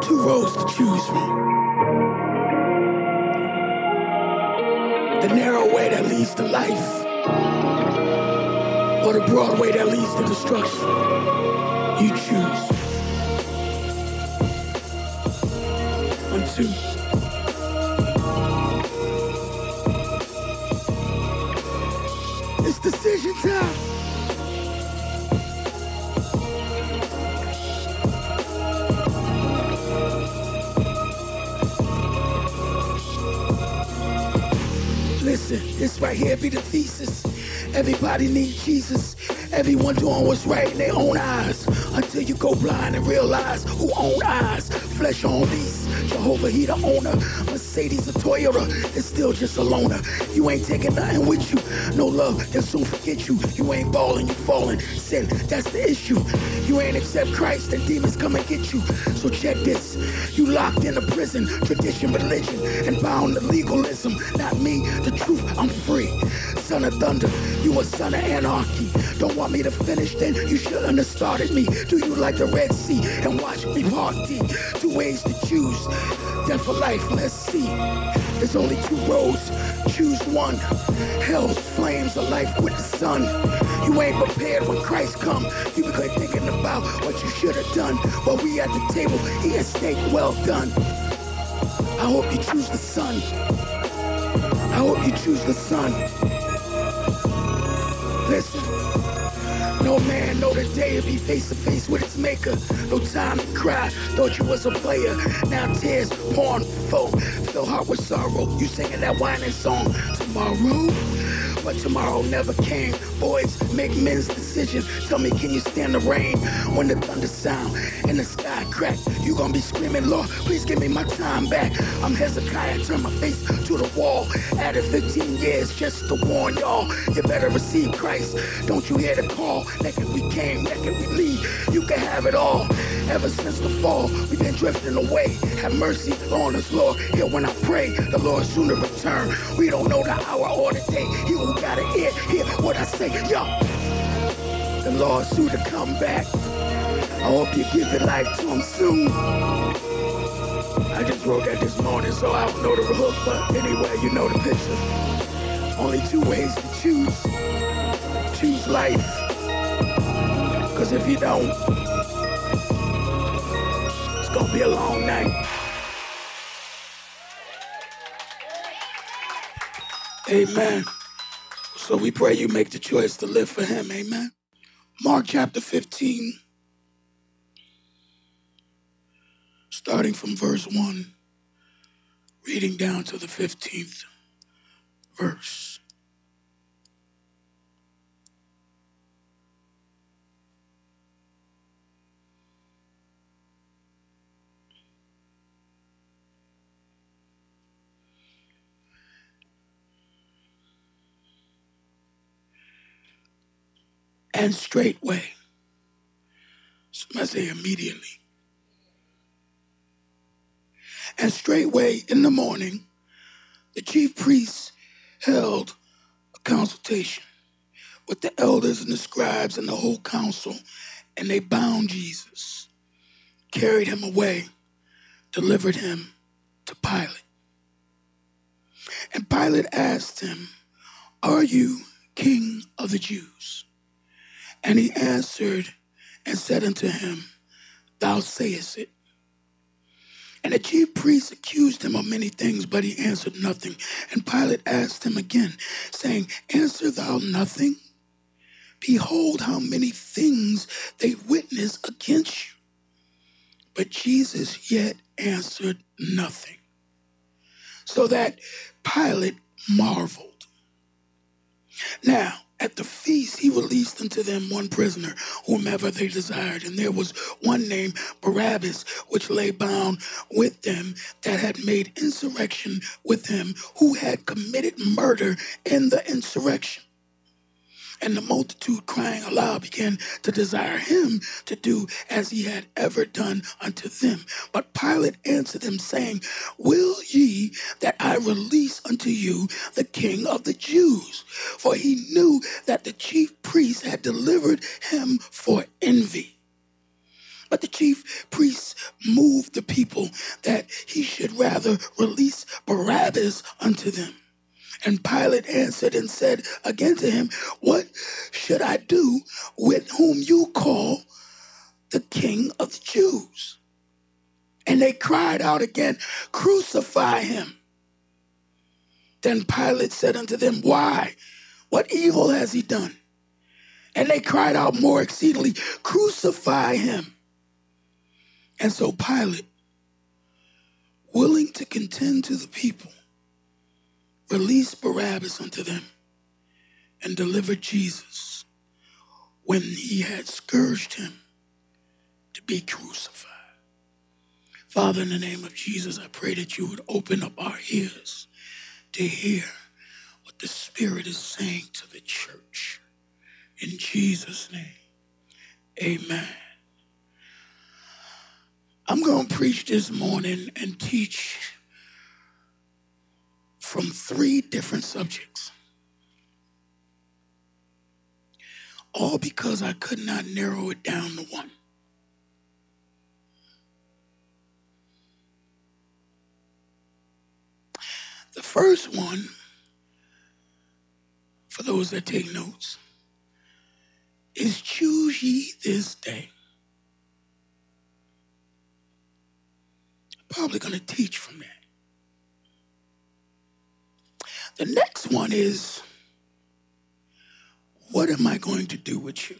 two roads to choose from. The narrow way that leads to life, or the broad way that leads to destruction. You choose. One, two. It's decision time. Listen, this right here be the thesis. Everybody needs Jesus. Everyone doing what's right in their own eyes. Until you go blind and realize who own eyes. Flesh on beast. Jehovah, he the owner. Mercedes or Toyota is still just a loner. You ain't taking nothing with you. No love, they'll soon forget you. You ain't balling, you falling. Sin, that's the issue. You ain't accept Christ, and demons come and get you. So check this. You locked in a prison, tradition, religion, and bound to legalism. Not me, the truth, I'm free. Son of thunder, you a son of anarchy. Don't want me to finish, then you shouldn't have started me. Do you like the Red Sea and watch me party? Two ways to choose. Death or life, let's see. There's only two roads, choose one. Hell's flames or life with the sun. You ain't prepared when Christ come. You be good thinking about what you should have done. While we at the table, he has steak well done. I hope you choose the sun. I hope you choose the sun. Listen. No man know the day to be face to face with its maker. No time to cry, thought you was a player. Now tears pouring full. Fill heart with sorrow. You singing that whining song tomorrow. But tomorrow never came. Boys, make men's decision. Tell me, can you stand the rain when the thunder sound and the sky crack? You gonna be screaming, Lord, please give me my time back. I'm Hezekiah, turn my face to the wall. Added 15 years just to warn y'all. You better receive Christ. Don't you hear the call? Naked we came, naked we leave. You can have it all. Ever since the fall, we've been drifting away. Have mercy on us, Lord. Hear when I pray, the Lord sooner return. We don't know the hour or the day. He who got an ear, hear what I say. Yo, the Lord soon to come back. I hope you give your life to him soon. I just wrote that this morning, so I don't know the hook, but anyway, you know the picture. Only two ways to choose. Choose life. Cause if you don't, it's gonna be a long night. Amen. So we pray you make the choice to live for him. Amen. Mark chapter 15, starting from verse 1, reading down to the 15th verse. And straightway, somebody say immediately. And straightway in the morning, the chief priests held a consultation with the elders and the scribes and the whole council, and they bound Jesus, carried him away, delivered him to Pilate. And Pilate asked him, Are you king of the Jews? And he answered and said unto him, Thou sayest it. And the chief priests accused him of many things, but he answered nothing. And Pilate asked him again, saying, Answer thou nothing? Behold, how many things they witness against you. But Jesus yet answered nothing. So that Pilate marveled. Now, at the feast, he released unto them one prisoner, whomever they desired. And there was one named Barabbas, which lay bound with them that had made insurrection with him, who had committed murder in the insurrection. And the multitude crying aloud began to desire him to do as he had ever done unto them. But Pilate answered them, saying, Will ye that I release unto you the king of the Jews? For he knew that the chief priests had delivered him for envy. But the chief priests moved the people that he should rather release Barabbas unto them. And Pilate answered and said again to him, What should I do with whom you call the king of the Jews? And they cried out again, Crucify him. Then Pilate said unto them, Why? What evil has he done? And they cried out more exceedingly, Crucify him. And so Pilate, willing to contend to the people, released Barabbas unto them and delivered Jesus when he had scourged him to be crucified. Father, in the name of Jesus, I pray that you would open up our ears to hear what the Spirit is saying to the church. In Jesus' name, amen. I'm going to preach this morning and teach from three different subjects. All because I could not narrow it down to one. The first one, for those that take notes, is choose ye this day. Probably going to teach from that. The next one is what am I going to do with you?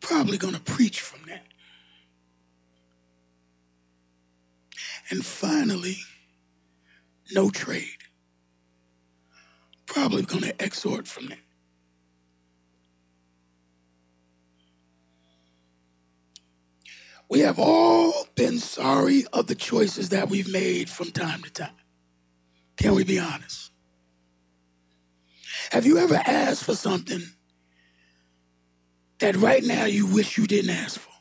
Probably going to preach from that. And finally, no trade. Probably going to exhort from that. We have all been sorry of the choices that we've made from time to time. Can we be honest? Have you ever asked for something that right now you wish you didn't ask for?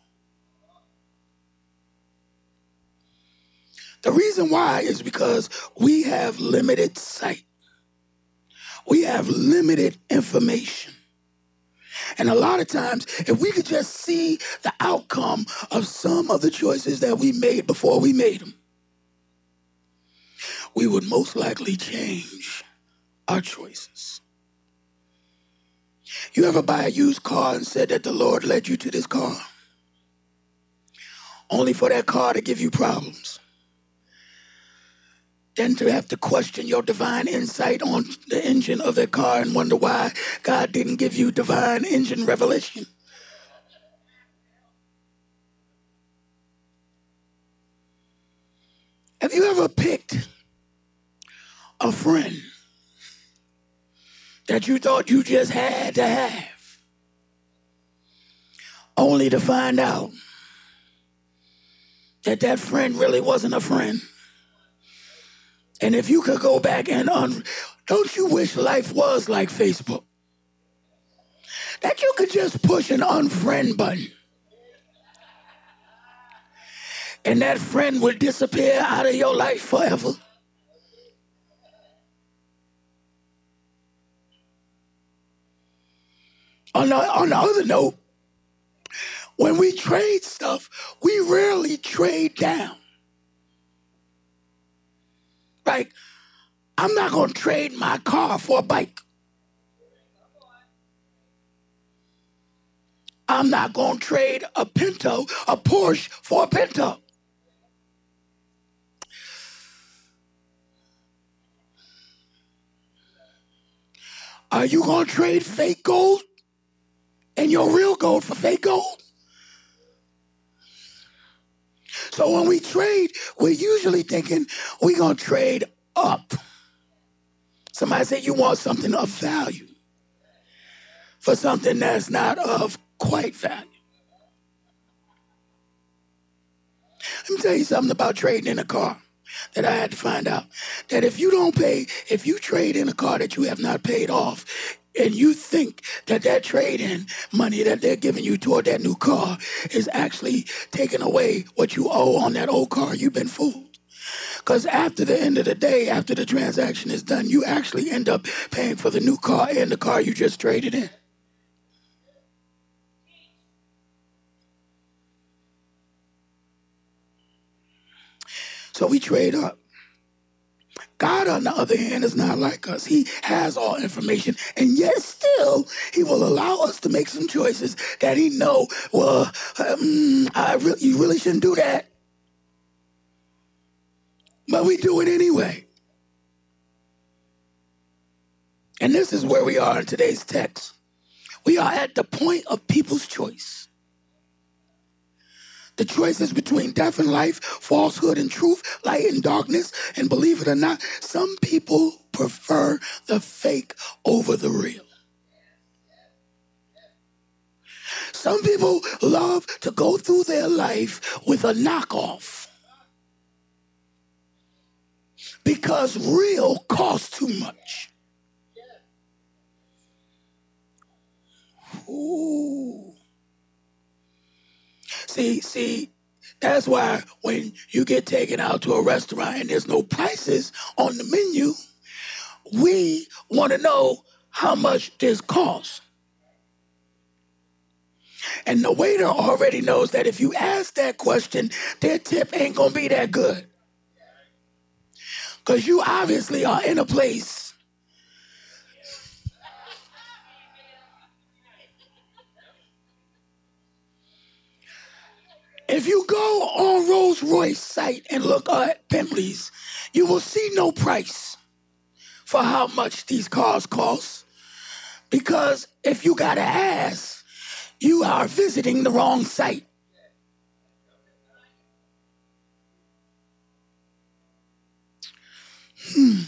The reason why is because we have limited sight. We have limited information. And a lot of times, if we could just see the outcome of some of the choices that we made before we made them, we would most likely change our choices. You ever buy a used car and said that the Lord led you to this car? Only for that car to give you problems than to have to question your divine insight on the engine of their car and wonder why God didn't give you divine engine revelation. Have you ever picked a friend that you thought you just had to have, only to find out that that friend really wasn't a friend? And if you could go back and un- don't you wish life was like Facebook? That you could just push an unfriend button. And that friend would disappear out of your life forever. On the, on the other note, when we trade stuff, we rarely trade down. Like, I'm not going to trade my car for a bike. I'm not going to trade a Pinto, a Porsche for a Pinto. Are you going to trade fake gold and your real gold for fake gold? So when we trade, we're usually thinking we're going to trade up. Somebody said you want something of value for something that's not of quite value. Let me tell you something about trading in a car that I had to find out. That if you don't pay, if you trade in a car that you have not paid off, and you think that that trade-in money that they're giving you toward that new car is actually taking away what you owe on that old car, you've been fooled. Because after the end of the day, after the transaction is done, you actually end up paying for the new car and the car you just traded in. So we trade up. God, on the other hand, is not like us. He has all information, and yet still, He will allow us to make some choices that He know. Well, um, I re- you really shouldn't do that, but we do it anyway. And this is where we are in today's text. We are at the point of people's choice. The choice is between death and life, falsehood and truth, light and darkness. And believe it or not, some people prefer the fake over the real. Some people love to go through their life with a knockoff because real costs too much. Ooh. See, see, that's why when you get taken out to a restaurant and there's no prices on the menu, we want to know how much this costs. And the waiter already knows that if you ask that question, their tip ain't going to be that good. Because you obviously are in a place If you go on Rolls Royce site and look at Bentleys, you will see no price for how much these cars cost. Because if you got to ask, you are visiting the wrong site. Hmm.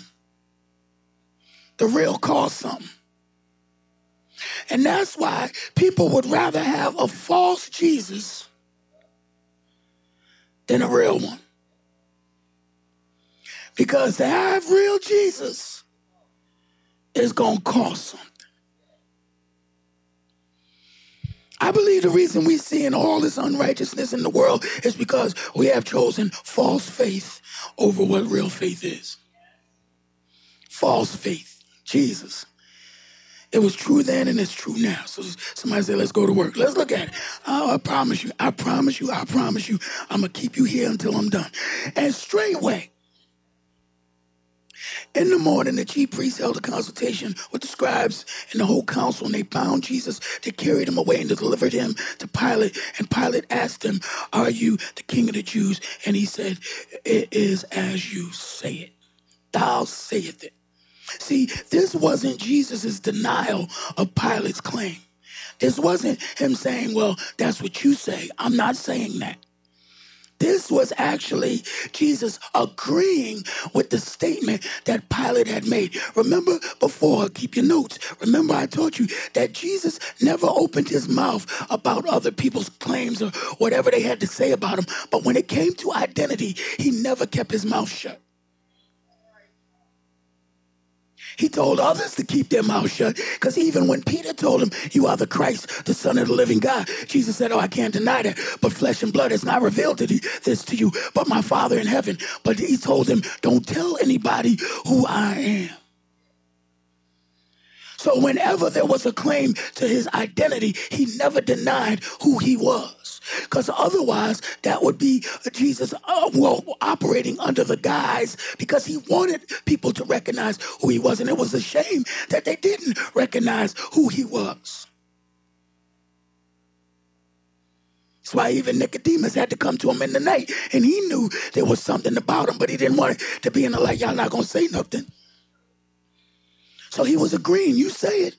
The real cost something. And that's why people would rather have a false Jesus than a real one. Because to have real Jesus is going to cost something. I believe the reason we see in all this unrighteousness in the world is because we have chosen false faith over what real faith is. False faith, Jesus. It was true then and it's true now. So somebody said, let's go to work. Let's look at it. Oh, I promise you, I promise you, I promise you, I'm going to keep you here until I'm done. And straightway, in the morning, the chief priest held a consultation with the scribes and the whole council, and they bound Jesus. They carried him away and delivered him to Pilate. And Pilate asked him, Are you the king of the Jews? And he said, It is as you say it. Thou sayest it. See, this wasn't Jesus' denial of Pilate's claim. This wasn't him saying, Well, that's what you say. I'm not saying that. This was actually Jesus agreeing with the statement that Pilate had made. Remember before, keep your notes. Remember, I told you that Jesus never opened his mouth about other people's claims or whatever they had to say about him. But when it came to identity, he never kept his mouth shut. He told others to keep their mouth shut because even when Peter told him, You are the Christ, the Son of the living God, Jesus said, Oh, I can't deny that. But flesh and blood has not revealed this to you, but my Father in heaven. But he told him, Don't tell anybody who I am. So whenever there was a claim to his identity, he never denied who he was. Because otherwise, that would be Jesus uh, well, operating under the guise because he wanted people to recognize who he was. And it was a shame that they didn't recognize who he was. That's why even Nicodemus had to come to him in the night. And he knew there was something about him, but he didn't want to be in the light. Y'all not going to say nothing. So he was agreeing, you say it.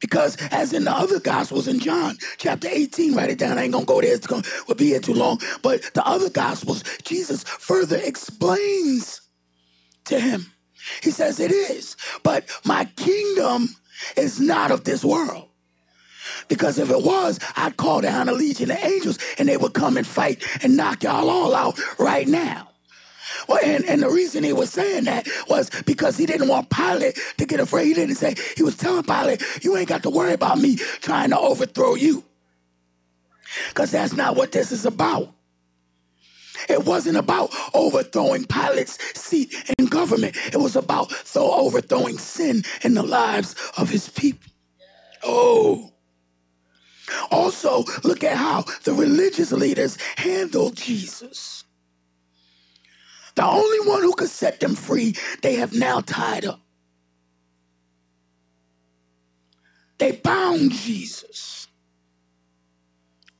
Because as in the other gospels in John chapter 18, write it down. I ain't gonna go there, it's gonna we'll be here too long. But the other gospels, Jesus further explains to him. He says it is, but my kingdom is not of this world. Because if it was, I'd call down a legion of angels and they would come and fight and knock y'all all out right now. Well, and, and the reason he was saying that was because he didn't want Pilate to get afraid. He didn't say, he was telling Pilate, you ain't got to worry about me trying to overthrow you. Because that's not what this is about. It wasn't about overthrowing Pilate's seat in government. It was about so overthrowing sin in the lives of his people. Oh. Also, look at how the religious leaders handled Jesus. The only one who could set them free, they have now tied up. They bound Jesus.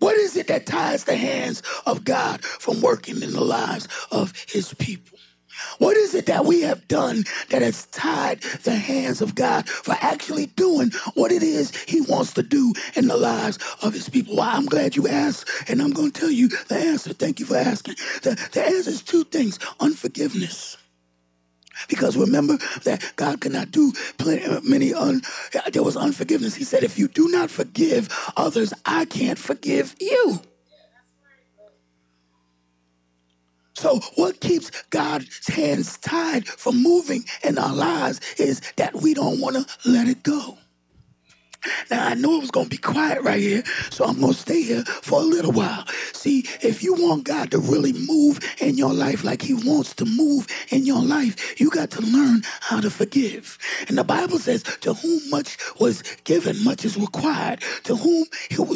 What is it that ties the hands of God from working in the lives of his people? What is it that we have done that has tied the hands of God for actually doing what it is He wants to do in the lives of His people? Well, I'm glad you asked, and I'm going to tell you the answer. Thank you for asking. The, the answer is two things unforgiveness. Because remember that God cannot do plenty, uh, many un, there was unforgiveness. He said, if you do not forgive others, I can't forgive you. So, what keeps God's hands tied from moving in our lives is that we don't want to let it go. Now, I know it was to be quiet right here, so I'm to stay here for a little while. See, if you want God to really move in your life like He wants to move in your life, you got to learn how to forgive. And the Bible says, To whom much was given, much is required. To whom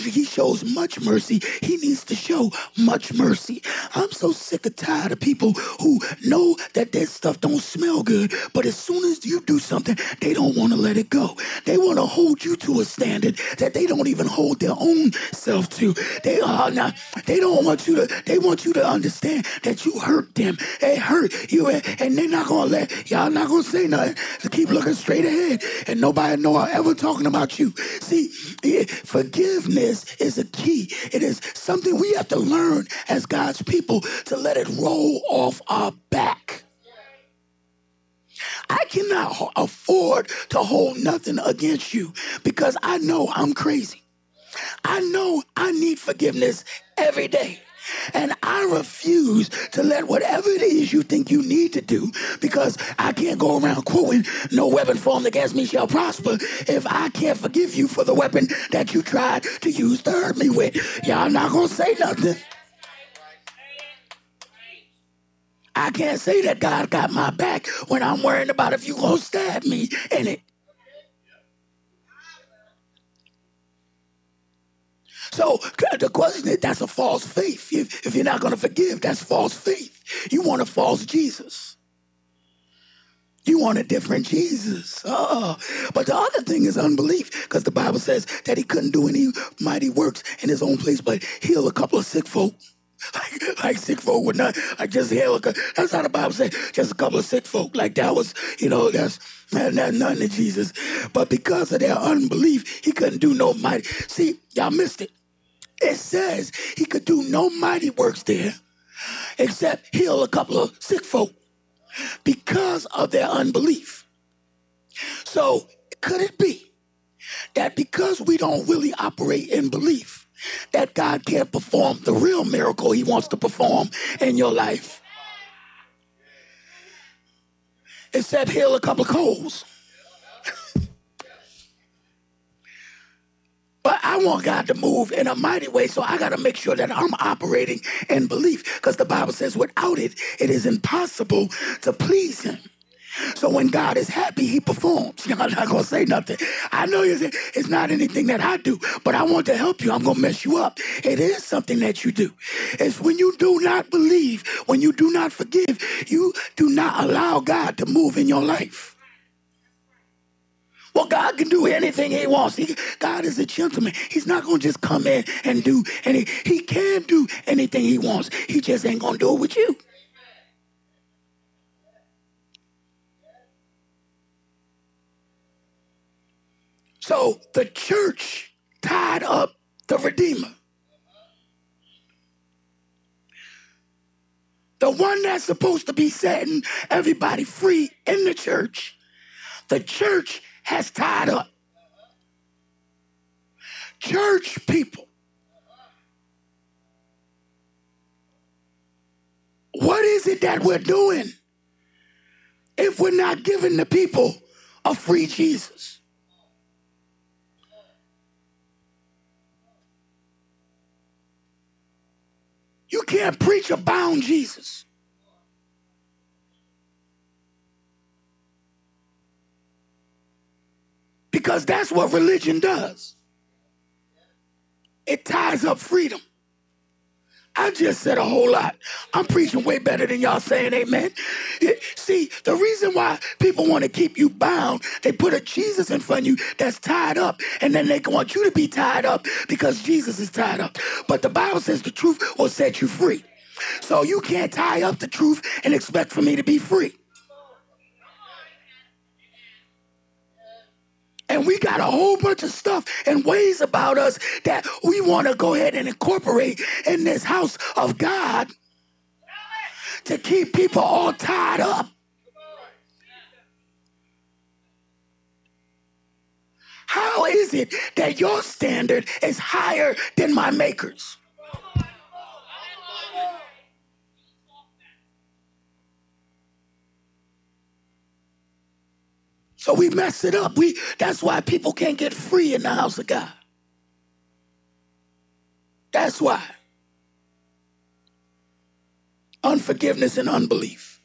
He shows much mercy, He needs to show much mercy. I'm so sick and tired of people who know that their stuff don't smell good, but as soon as you do something, they don't want to let it go. They want to hold you to a standard that they don't even hold their own self to. They are not, they don't want you to, they want you to understand that you hurt them. They hurt you and they're not gonna let, y'all not gonna say nothing. To keep looking straight ahead and nobody know I'm ever talking about you. See, forgiveness is a key. It is something we have to learn as God's people to let it roll off our back. I cannot afford to hold nothing against you because I know I'm crazy. I know I need forgiveness every day. And I refuse to let whatever it is you think you need to do, because I can't go around quoting, no weapon formed against me shall prosper, if I can't forgive you for the weapon that you tried to use to hurt me with. Y'all not gonna say nothing. I can't say that God got my back when I'm worrying about if you gonna stab me in it. So the question is, that's a false faith. If, if you're not going to forgive, that's false faith. You want a false Jesus. You want a different Jesus. Oh, but the other thing is unbelief, because the Bible says that he couldn't do any mighty works in his own place, but heal a couple of sick folk. Like, like sick folk would not, like just hell. That's how the Bible says, just a couple of sick folk. Like that was, you know, that's, that's nothing to Jesus. But because of their unbelief, he couldn't do no mighty. See, y'all missed it. It says he could do no mighty works there except heal a couple of sick folk because of their unbelief. So, could it be that because we don't really operate in belief, that God can't perform the real miracle he wants to perform in your life. It said heal a couple of coals. But I want God to move in a mighty way, so I got to make sure that I'm operating in belief because the Bible says without it, it is impossible to please Him. So when God is happy, he performs. I'm not gonna say nothing. I know it's not anything that I do, but I want to help you. I'm gonna mess you up. It is something that you do. It's when you do not believe, when you do not forgive, you do not allow God to move in your life. Well, God can do anything He wants. He, God is a gentleman. He's not going to just come in and do any. He can do anything He wants. He just ain't going to do it with you. So the church tied up the Redeemer. The one that's supposed to be setting everybody free in the church, the church has tied up. Church people. What is it that we're doing if we're not giving the people a free Jesus? You can't preach a bound Jesus. Because that's what religion does. It ties up freedom. I just said a whole lot. I'm preaching way better than y'all saying amen. See, the reason why people want to keep you bound, they put a Jesus in front of you that's tied up, and then they want you to be tied up because Jesus is tied up. But the Bible says the truth will set you free. So you can't tie up the truth and expect for me to be free. And we got a whole bunch of stuff and ways about us that we want to go ahead and incorporate in this house of God to keep people all tied up. How is it that your standard is higher than my maker's? So we mess it up. We that's why people can't get free in the house of God. That's why. Unforgiveness and unbelief.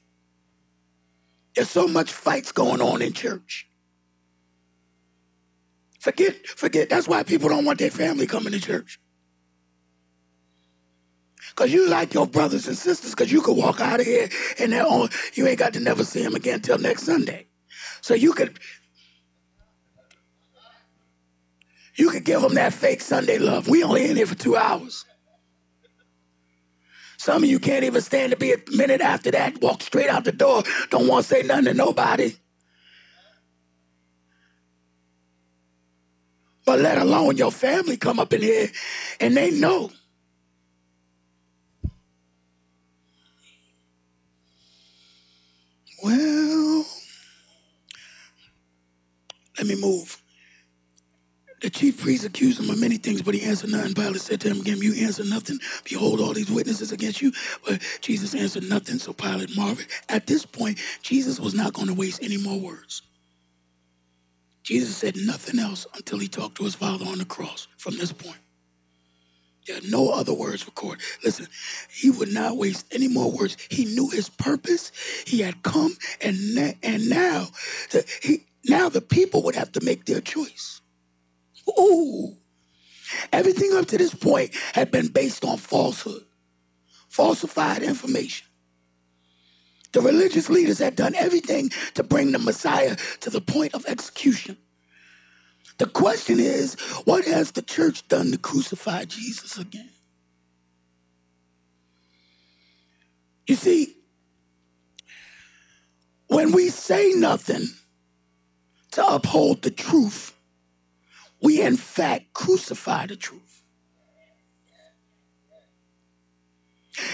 There's so much fights going on in church. Forget, forget. That's why people don't want their family coming to church. Because you like your brothers and sisters, because you could walk out of here and you ain't got to never see them again till next Sunday. So you could you could give them that fake Sunday love. We only in here for two hours. Some of you can't even stand to be a minute after that. Walk straight out the door. Don't want to say nothing to nobody. But let alone your family come up in here and they know. Well, let me move. The chief priest accused him of many things, but he answered nothing. Pilate said to him again, You answer nothing. Behold, all these witnesses against you. But Jesus answered nothing, so Pilate marveled. At this point, Jesus was not going to waste any more words. Jesus said nothing else until he talked to his Father on the cross from this point. There are no other words recorded. Listen, he would not waste any more words. He knew his purpose. He had come, and, na- and now the, he, now the people would have to make their choice. Ooh. Everything up to this point had been based on falsehood, falsified information. The religious leaders had done everything to bring the Messiah to the point of execution. The question is, what has the church done to crucify Jesus again? You see, when we say nothing, to uphold the truth, we in fact crucify the truth.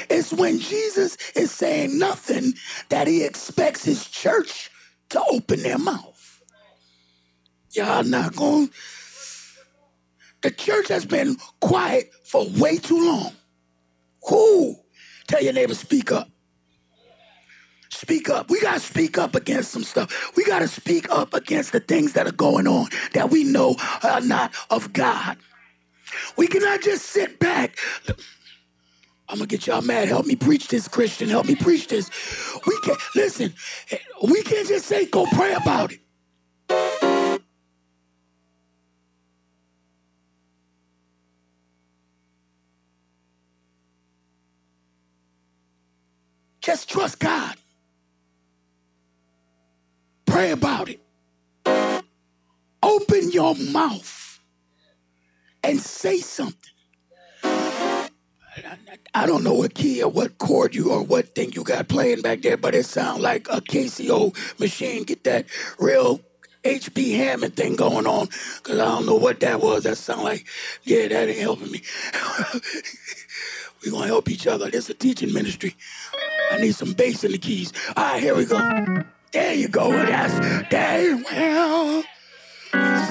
It's when Jesus is saying nothing that he expects his church to open their mouth. Y'all not going. The church has been quiet for way too long. Who? Tell your neighbor, speak up. Speak up. We got to speak up against some stuff. We got to speak up against the things that are going on that we know are not of God. We cannot just sit back. I'm gonna get y'all mad. Help me preach this, Christian. Help me preach this. We can't listen. We can't just say go pray about it. Just trust God. Pray about it. Open your mouth and say something. I don't know what key or what chord you or what thing you got playing back there, but it sounds like a Casio machine. Get that real HP Hammond thing going on, because I don't know what that was. That sound like, yeah, that ain't helping me. we gonna help each other. This is a teaching ministry. I need some bass in the keys. All right, here we go. There you go. That's there. Well,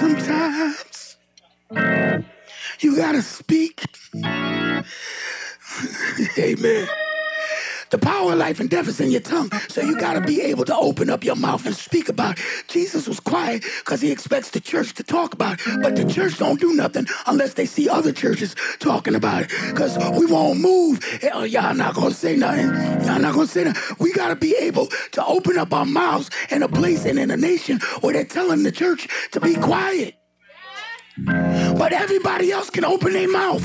sometimes you gotta speak. Amen. The power of life and death is in your tongue. So you got to be able to open up your mouth and speak about it. Jesus was quiet because he expects the church to talk about it. But the church don't do nothing unless they see other churches talking about it. Because we won't move. Hell, y'all not going to say nothing. Y'all not going to say nothing. We got to be able to open up our mouths in a place and in a nation where they're telling the church to be quiet. But everybody else can open their mouth.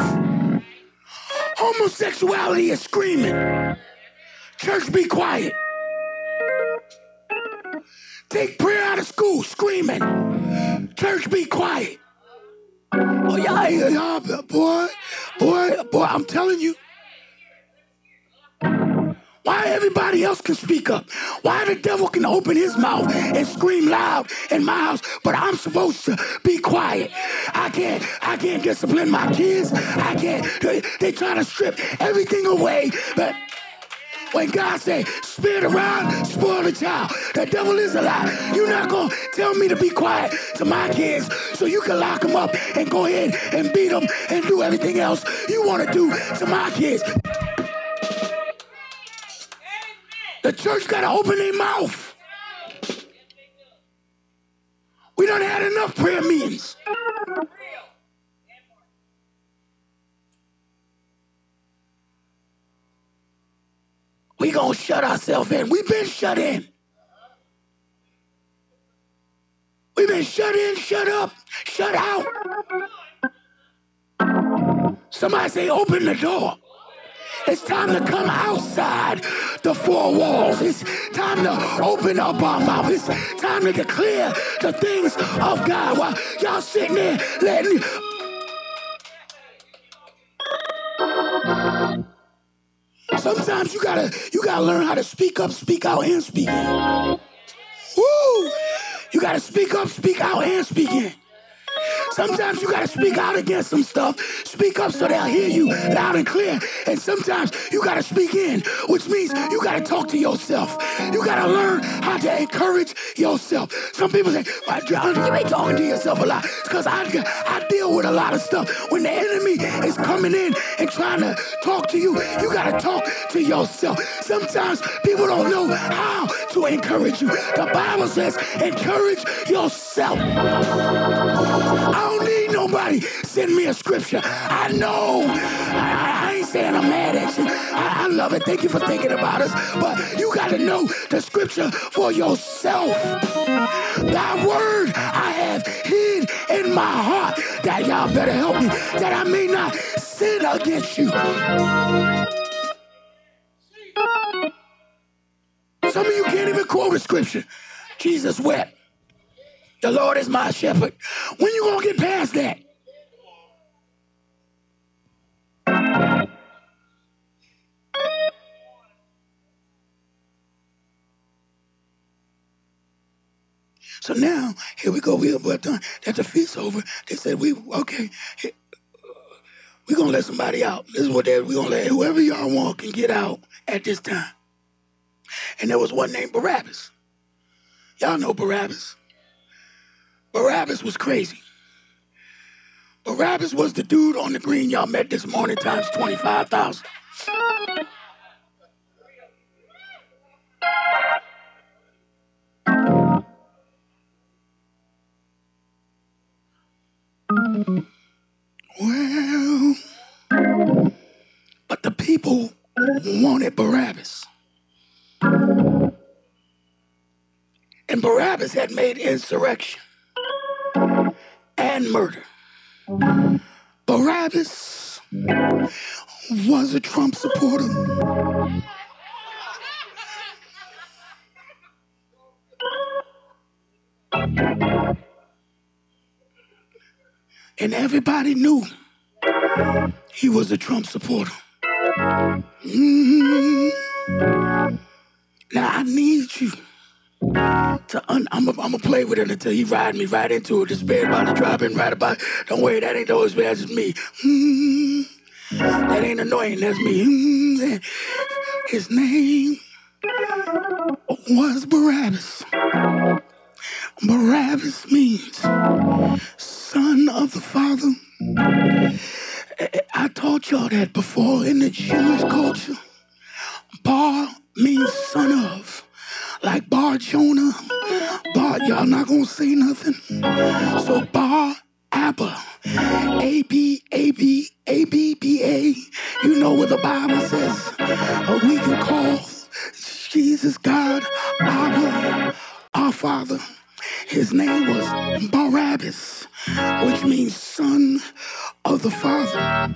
Homosexuality is screaming. Church, be quiet. Take prayer out of school, screaming. Church, be quiet. Oh, y'all, y'all, boy, boy, boy, I'm telling you. Why everybody else can speak up? Why the devil can open his mouth and scream loud in my house, but I'm supposed to be quiet? I can't, I can't discipline my kids. I can't. They, they try to strip everything away, but when God say, spirit around, spoil the child. The devil is a lie. You're not going to tell me to be quiet to my kids so you can lock them up and go ahead and beat them and do everything else you want to do to my kids. The church got to open their mouth. We don't had enough prayer meetings. We gonna shut ourselves in. We've been shut in. We've been shut in, shut up, shut out. Somebody say, open the door. It's time to come outside the four walls. It's time to open up our mouth. It's time to declare the things of God while y'all sitting there letting. Sometimes you gotta you gotta learn how to speak up, speak out, and speak in. Woo! You gotta speak up, speak out, and speak in. Sometimes you got to speak out against some stuff. Speak up so they'll hear you loud and clear. And sometimes you got to speak in, which means you got to talk to yourself. You got to learn how to encourage yourself. Some people say, well, you ain't talking to yourself a lot. because I, I deal with a lot of stuff. When the enemy is coming in and trying to talk to you, you got to talk to yourself. Sometimes people don't know how to encourage you. The Bible says, encourage yourself. I don't need nobody send me a scripture. I know. I, I ain't saying I'm mad at you. I, I love it. Thank you for thinking about us. But you got to know the scripture for yourself. That word I have hid in my heart that y'all better help me that I may not sin against you. Some of you can't even quote a scripture. Jesus wept. The Lord is my shepherd. When you gonna get past that? So now, here we go. We are done. That the feast's over. They said, we, okay, we're to let somebody out. This is what they, we're to let whoever y'all want can get out at this time. And there was one named Barabbas. Y'all know Barabbas. Barabbas was crazy. Barabbas was the dude on the green y'all met this morning times 25,000. Well, but the people wanted Barabbas. And Barabbas had made insurrection and murder. Barabbas was a Trump supporter. And everybody knew he was a Trump supporter. Mm-hmm. Now I need you to un- I'm gonna play with it until he ride me right into it. The spirit about to drop in right about. Don't worry, that ain't Spirit, that's just me. Mm-hmm. That ain't annoying, that's me. Mm-hmm. His name was Barabbas. Barabbas means son of the father. I taught y'all that before in the Jewish culture. Bar means son of like Bar Jonah. Bar, y'all not gonna say nothing. So Bar Abba, A B A B A B B A. You know what the Bible says. Uh, we can call Jesus God Abba, our Father. His name was Barabbas, which means son of the Father.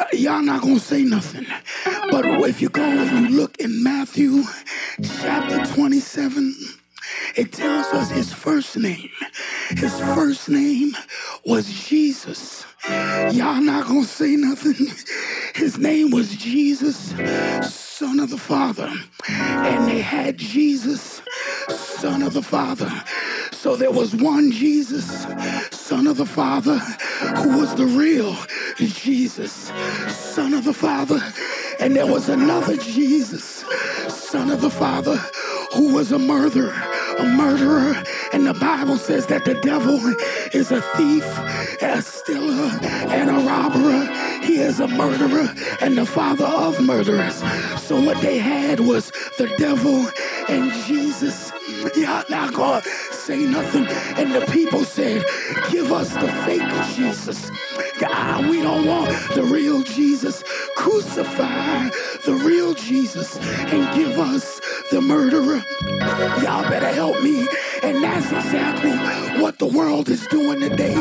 Uh, y'all not gonna say nothing. But if you go and you look in Matthew chapter 27, it tells us his first name. His first name was Jesus. Y'all not gonna say nothing. His name was Jesus, Son of the Father. And they had Jesus, Son of the Father. So there was one Jesus, Son of the Father, who was the real Jesus, Son of the Father. And there was another Jesus, Son of the Father, who was a murderer, a murderer. And the Bible says that the devil is a thief, a stealer, and a robber. He is a murderer and the father of murderers. So what they had was the devil and Jesus. Y'all not gonna say nothing. And the people said, give us the fake Jesus. God, we don't want the real Jesus. Crucify the real Jesus and give us the murderer. Y'all better help me. And that's exactly what the world is doing today.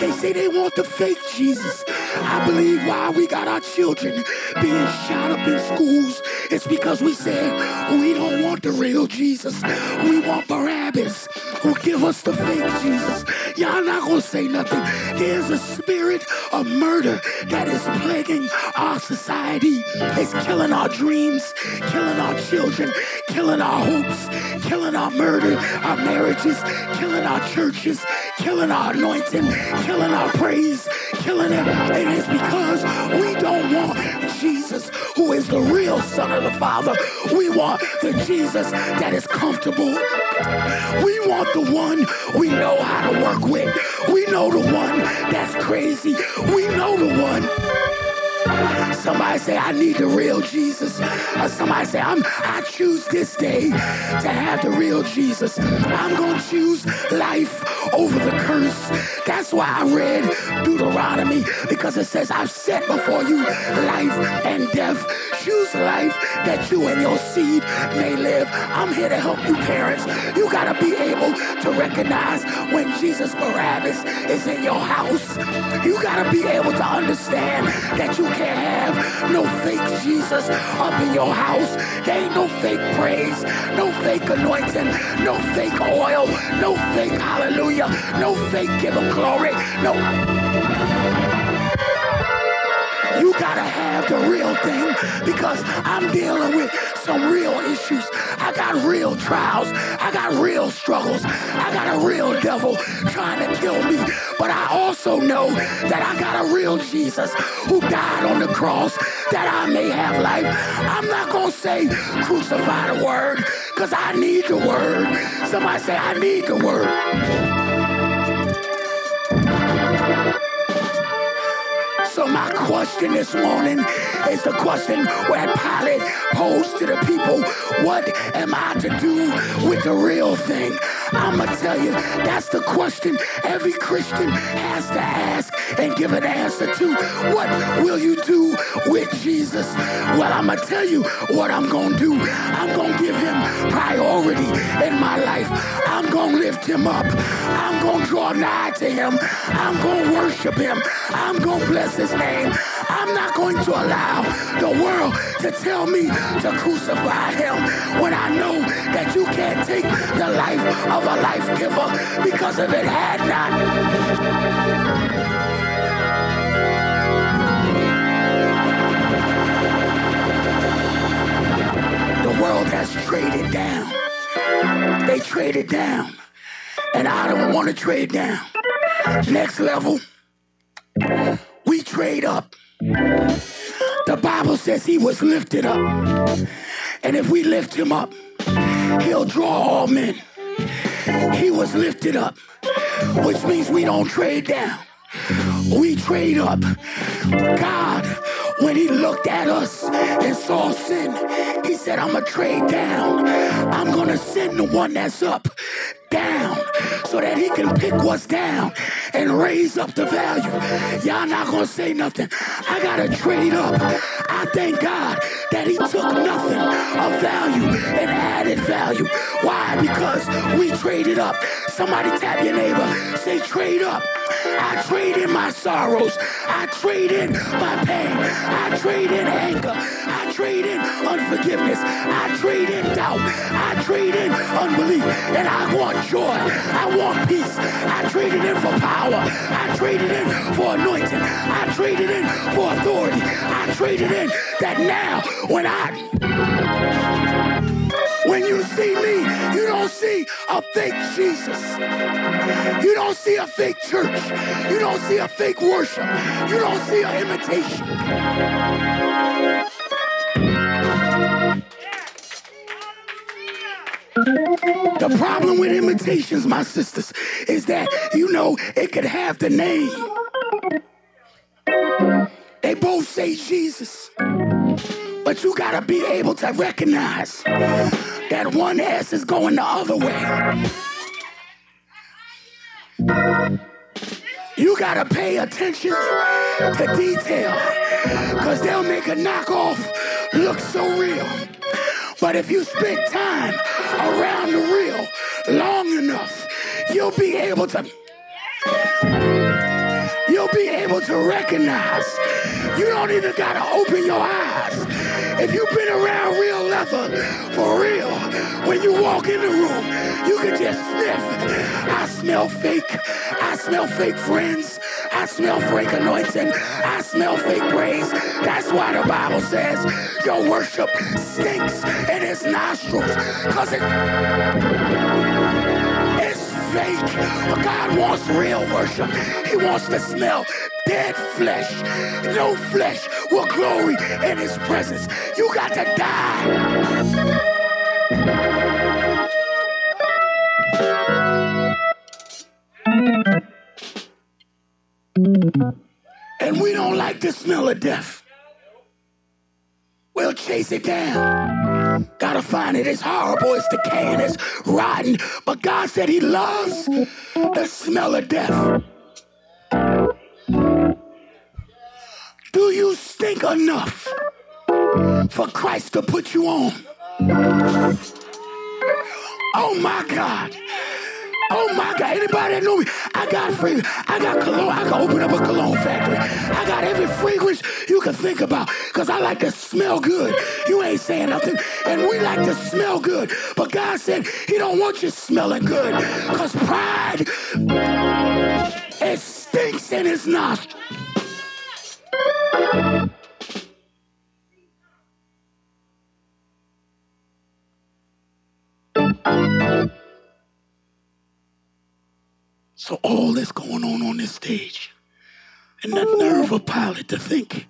They say they want the fake Jesus. I believe why we got our children being shot up in schools it's because we said we don't want the real Jesus. We want Barabbas who give us the fake Jesus. Y'all not gonna say nothing. There's a spirit of murder that is plaguing our society. It's killing our dreams, killing our children, killing our hopes, killing our murder, our marriages, killing our churches, killing our anointing, killing our praise, killing it. And it's because we don't want Jesus, who is the real Son of the Father. We want the Jesus that is comfortable. We want the one we know how to work with. We know the one that's crazy. We know the one Somebody say, I need the real Jesus. Or somebody say, I'm, I choose this day to have the real Jesus. I'm going to choose life over the curse. That's why I read Deuteronomy because it says, I've set before you life and death. Choose life that you and your seed may live. I'm here to help you, parents. You got to be able to recognize when Jesus Barabbas is in your house. You got to be able to understand that you can't have no fake Jesus up in your house. There ain't no fake praise, no fake anointing, no fake oil, no fake hallelujah, no fake give him glory, no. You gotta have the real thing because I'm dealing with some real issues. I got real trials. I got real struggles. I got a real devil trying to kill me. But I also know that I got a real Jesus who died on the cross that I may have life. I'm not to say crucify the word because I need the word. Somebody say, I need the word. So my question this morning is the question where Pilate posed to the people, what am I to do with the real thing? I'ma tell you, that's the question every Christian has to ask and give an answer to. What will you do with Jesus? Well, I'ma tell you what I'm gonna do. I'm gonna give him priority in my life. I'm gonna lift him up. I'm gonna draw nigh to him. I'm gonna worship him. I'm gonna bless his name. I'm not going to allow the world to tell me to crucify him when I know that you can't take the life of a life giver because if it had not. The world has traded down. They traded down. And I don't want to trade down. Next level, we trade up. The Bible says he was lifted up. And if we lift him up, he'll draw all men. He was lifted up, which means we don't trade down. We trade up. God, when he looked at us and saw sin, he said, I'm going to trade down. I'm going to send the one that's up down so that he can pick what's down and raise up the value. Y'all not gonna say nothing. I gotta trade up. I thank God that He took nothing of value and added value. Why? Because we traded up. Somebody tap your neighbor. Say trade up. I trade in my sorrows. I trade in my pain. I trade in anger. I trade in unforgiveness. I trade in doubt. I trade in unbelief. And I want joy. I want peace. I trade it in for power. I trade it in for anointing. I trade it in for authority. I trade it in that now when I when you see me, you don't see a fake Jesus. You don't see a fake church. You don't see a fake worship. You don't see an imitation. The problem with imitations, my sisters, is that you know it could have the name. They both say Jesus. But you gotta be able to recognize that one S is going the other way. You gotta pay attention to detail, because they'll make a knockoff look so real. But if you spend time around the real long enough, you'll be able to you'll be able to recognize. You don't even gotta open your eyes if you've been around real leather, for real, when you walk in the room, you can just sniff. I smell fake. I smell fake friends. I smell fake anointing. I smell fake praise. That's why the Bible says your worship stinks in his nostrils. Because it fake. But God wants real worship. He wants to smell dead flesh. No flesh will glory in his presence. You got to die. And we don't like the smell of death. We'll chase it down. Gotta find it. It's horrible. It's decaying. It's rotten. But God said He loves the smell of death. Do you stink enough for Christ to put you on? Oh my God. Oh my God, anybody that know me, I got free. I got cologne. I can open up a cologne factory. I got every fragrance you can think about because I like to smell good. You ain't saying nothing. And we like to smell good. But God said he don't want you smelling good because pride, it stinks in his nostrils. So all that's going on on this stage, and the nerve of Pilate to think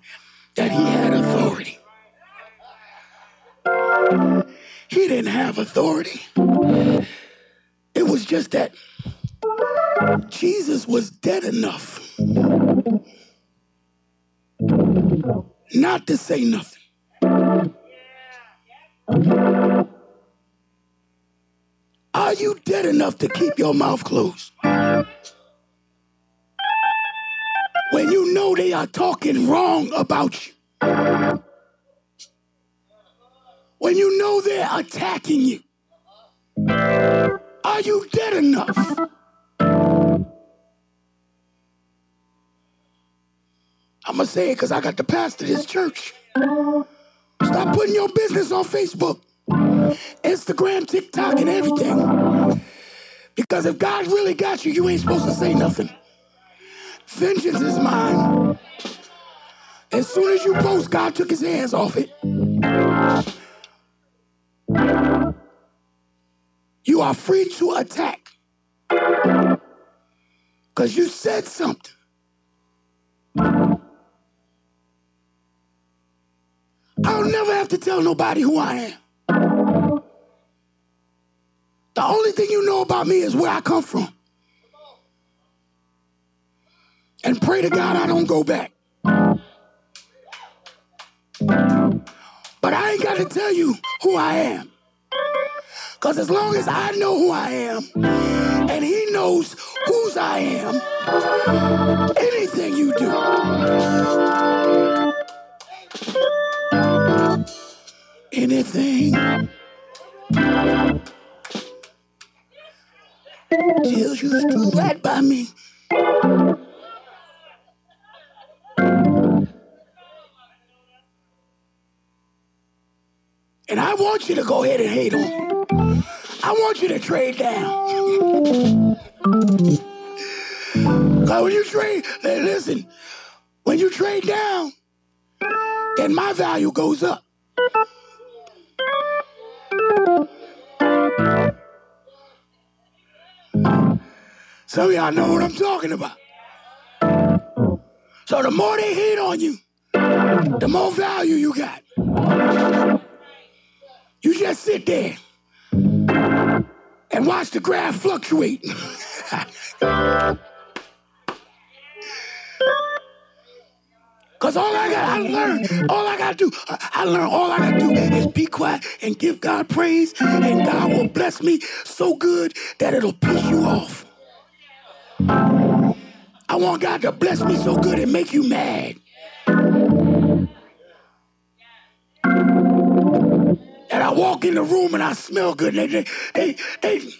that he had authority. He didn't have authority. It was just that Jesus was dead enough not to say nothing. Are you dead enough to keep your mouth closed? When you know they are talking wrong about you. When you know they're attacking you. Are you dead enough? I'm going to say it because I got the pastor this church. Stop putting your business on Facebook, Instagram, TikTok, and everything. Because if God really got you, you ain't supposed to say nothing. Vengeance is mine. As soon as you post, God took his hands off it. You are free to attack. Because you said something. I'll never have to tell nobody who I am. The only thing you know about me is where I come from. And pray to God I don't go back. But I ain't got to tell you who I am. Because as long as I know who I am and he knows whose I am, anything you do. Anything tells you to do right by me. And I want you to go ahead and hate on. I want you to trade down. Cause when you trade, listen, when you trade down, then my value goes up. Some of y'all know what I'm talking about. So the more they hate on you, the more value you got. You just sit there and watch the graph fluctuate. Cause all I got, I learn, all I gotta do, I learn, all I gotta do is be quiet and give God praise, and God will bless me so good that it'll piss you off. I want God to bless me so good and make you mad. And I walk in the room and I smell good. And they, they, they, they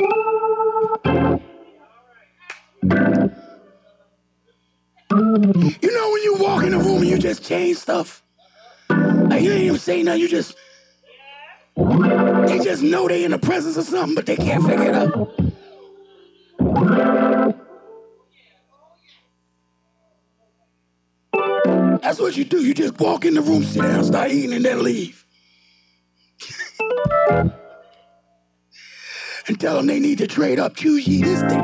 You know when you walk in the room and you just change stuff? Like you ain't even say nothing, you just they just know they in the presence of something, but they can't figure it out. That's what you do. You just walk in the room, sit down, start eating, and then leave. and tell them they need to trade up. Choose ye this day.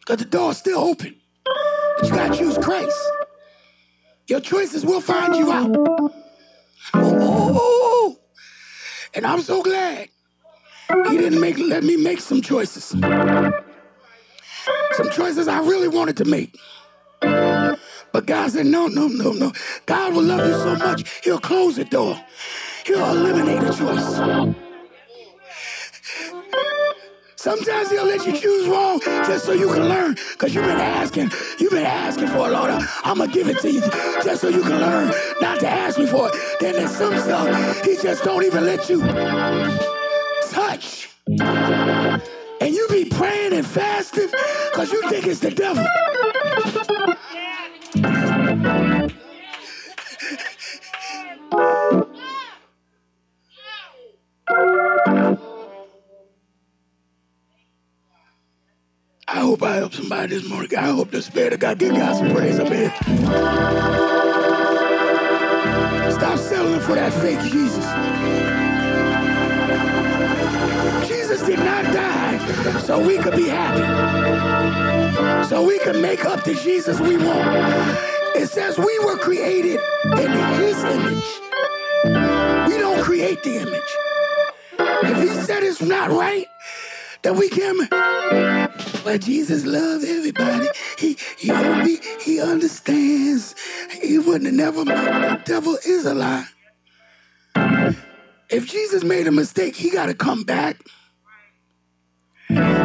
Because the door's still open. But you gotta choose Christ. Your choices will find you out. Oh, and I'm so glad he didn't make let me make some choices. Some choices I really wanted to make. But God said, no, no, no, no. God will love you so much, he'll close the door. He'll eliminate a choice. Sometimes he'll let you choose wrong just so you can learn. Because you've been asking, you've been asking for a lot of, I'm going to give it to you just so you can learn not to ask me for it. Then there's some stuff he just don't even let you touch. And you be praying and fasting because you think it's the devil. I hope I help somebody this morning. I hope the Spirit of God give God some praise up here. Stop settling for that fake Jesus. Jesus did not die so we could be happy. So we could make up the Jesus we want. It says we were created in his image. We don't create the image. If he said it's not right, then we can but Jesus loves everybody. He he he understands. He wouldn't have never the devil is a lie. If Jesus made a mistake, he gotta come back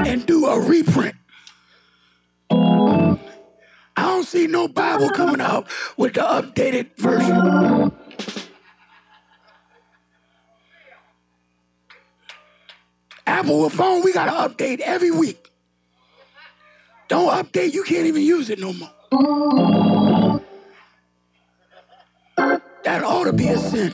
and do a reprint. I don't see no Bible coming out with the updated version. Apple phone, we gotta update every week. Don't update, you can't even use it no more. That ought to be a sin.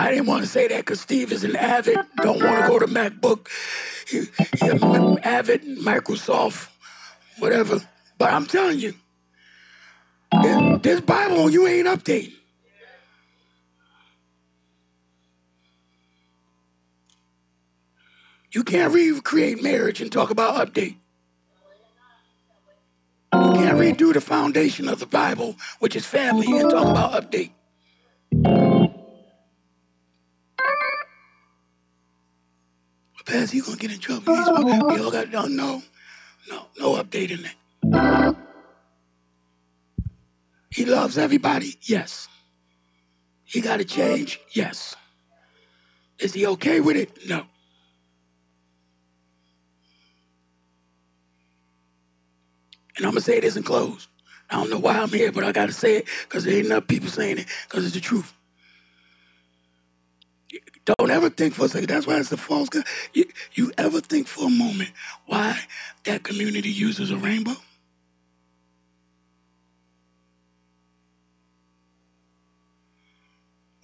I didn't want to say that because Steve is an avid, don't want to go to MacBook. He, he avid Microsoft, whatever. But I'm telling you, this, this Bible you ain't updating. You can't recreate marriage and talk about update. You can't redo the foundation of the Bible, which is family, and talk about update. Pastor, you gonna get in trouble. We all got no, no, no, no update in that. He loves everybody, yes. He got to change, yes. Is he okay with it? No. And I'm gonna say this and close. I don't know why I'm here, but I gotta say it because there ain't enough people saying it because it's the truth. Don't ever think for a second. That's why it's the false God. You, you ever think for a moment why that community uses a rainbow?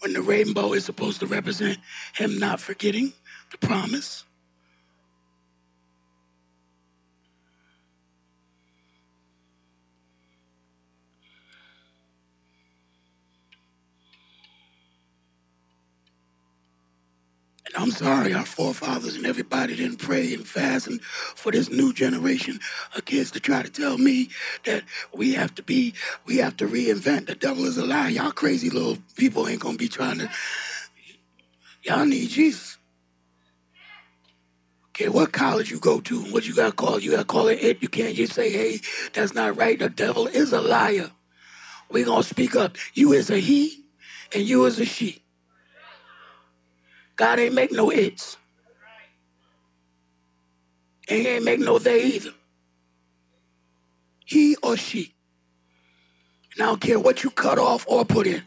When the rainbow is supposed to represent him not forgetting the promise. I'm sorry, our forefathers and everybody didn't pray and fast and for this new generation of kids to try to tell me that we have to be, we have to reinvent. The devil is a lie. Y'all crazy little people ain't gonna be trying to. Y'all need Jesus. Okay, what college you go to, what you gotta call, you gotta call it it. You can't just say, hey, that's not right. The devil is a liar. we gonna speak up. You is a he and you is a she. God ain't make no it's. And he ain't make no they either. He or she. And I don't care what you cut off or put in.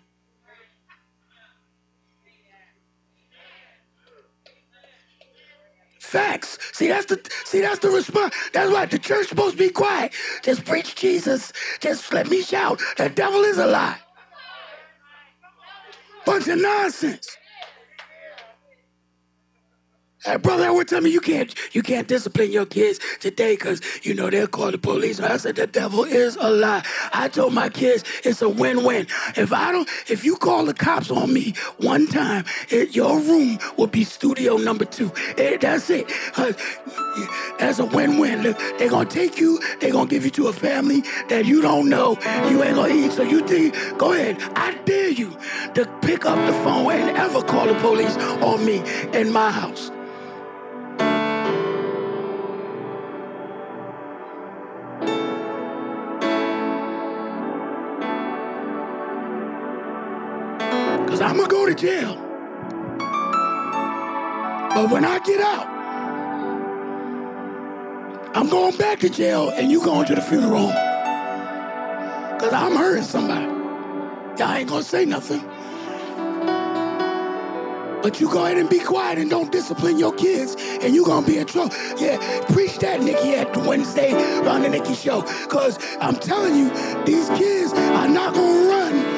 Facts. See, that's the see, that's the response. That's why the church supposed to be quiet. Just preach Jesus. Just let me shout. The devil is a lie. Bunch of nonsense. Hey, brother would tell me you can't you can't discipline your kids today because you know they'll call the police. I said the devil is a lie. I told my kids it's a win-win. If I don't, if you call the cops on me one time, it, your room will be studio number two. It, that's it. That's a win-win. They're gonna take you. They're gonna give you to a family that you don't know. You ain't gonna eat. So you think, go ahead. I dare you to pick up the phone and ever call the police on me in my house. To jail. But when I get out, I'm going back to jail and you going to the funeral. Because I'm hurting somebody. Y'all ain't going to say nothing. But you go ahead and be quiet and don't discipline your kids, and you gonna be in trouble. Yeah, preach that, Nikki, at Wednesday on the Nikki Show. Cause I'm telling you, these kids are not gonna run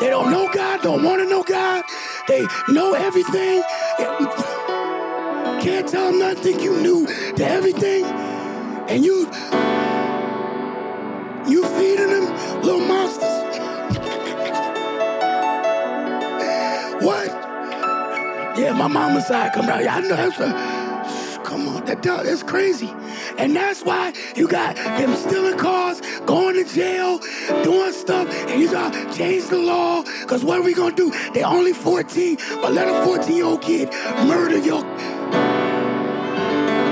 they don't know God, don't want to know God. They know everything. Can't tell them nothing. You knew to everything. And you you feeding them little monsters. what? Yeah, my mama's side come out. Yeah, I know that's a come on, that that's crazy. And that's why you got them stealing cars, going to jail, doing stuff, and you got to change the law. Because what are we to do? They're only 14, but let a 14 year old kid murder your.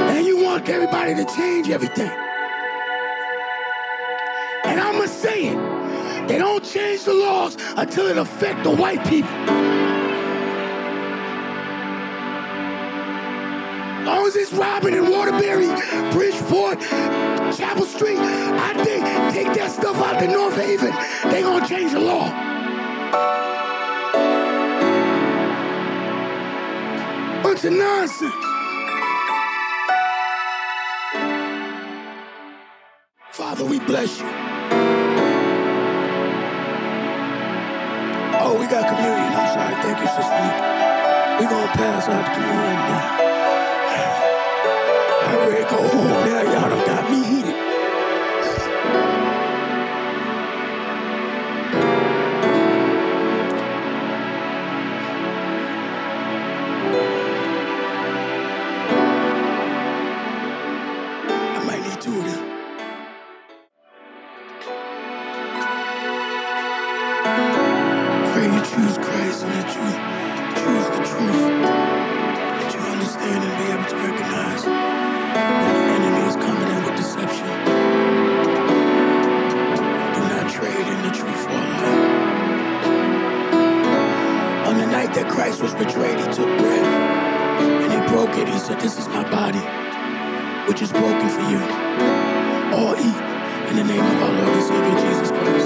And you want everybody to change everything. And I'm going to say it. They don't change the laws until it affect the white people. Long as it's Robin and Waterbury, Bridgeport, Chapel Street, I think take that stuff out to North Haven. They gonna change the law. Bunch of nonsense. Father, we bless you. Oh, we got communion. I'm sorry. Thank you, Sister going to pass out the communion now. Home now. Y'all done got me heated. Jesus was betrayed, he took bread and he broke it. He said, This is my body, which is broken for you. All eat in the name of our Lord and Savior Jesus Christ.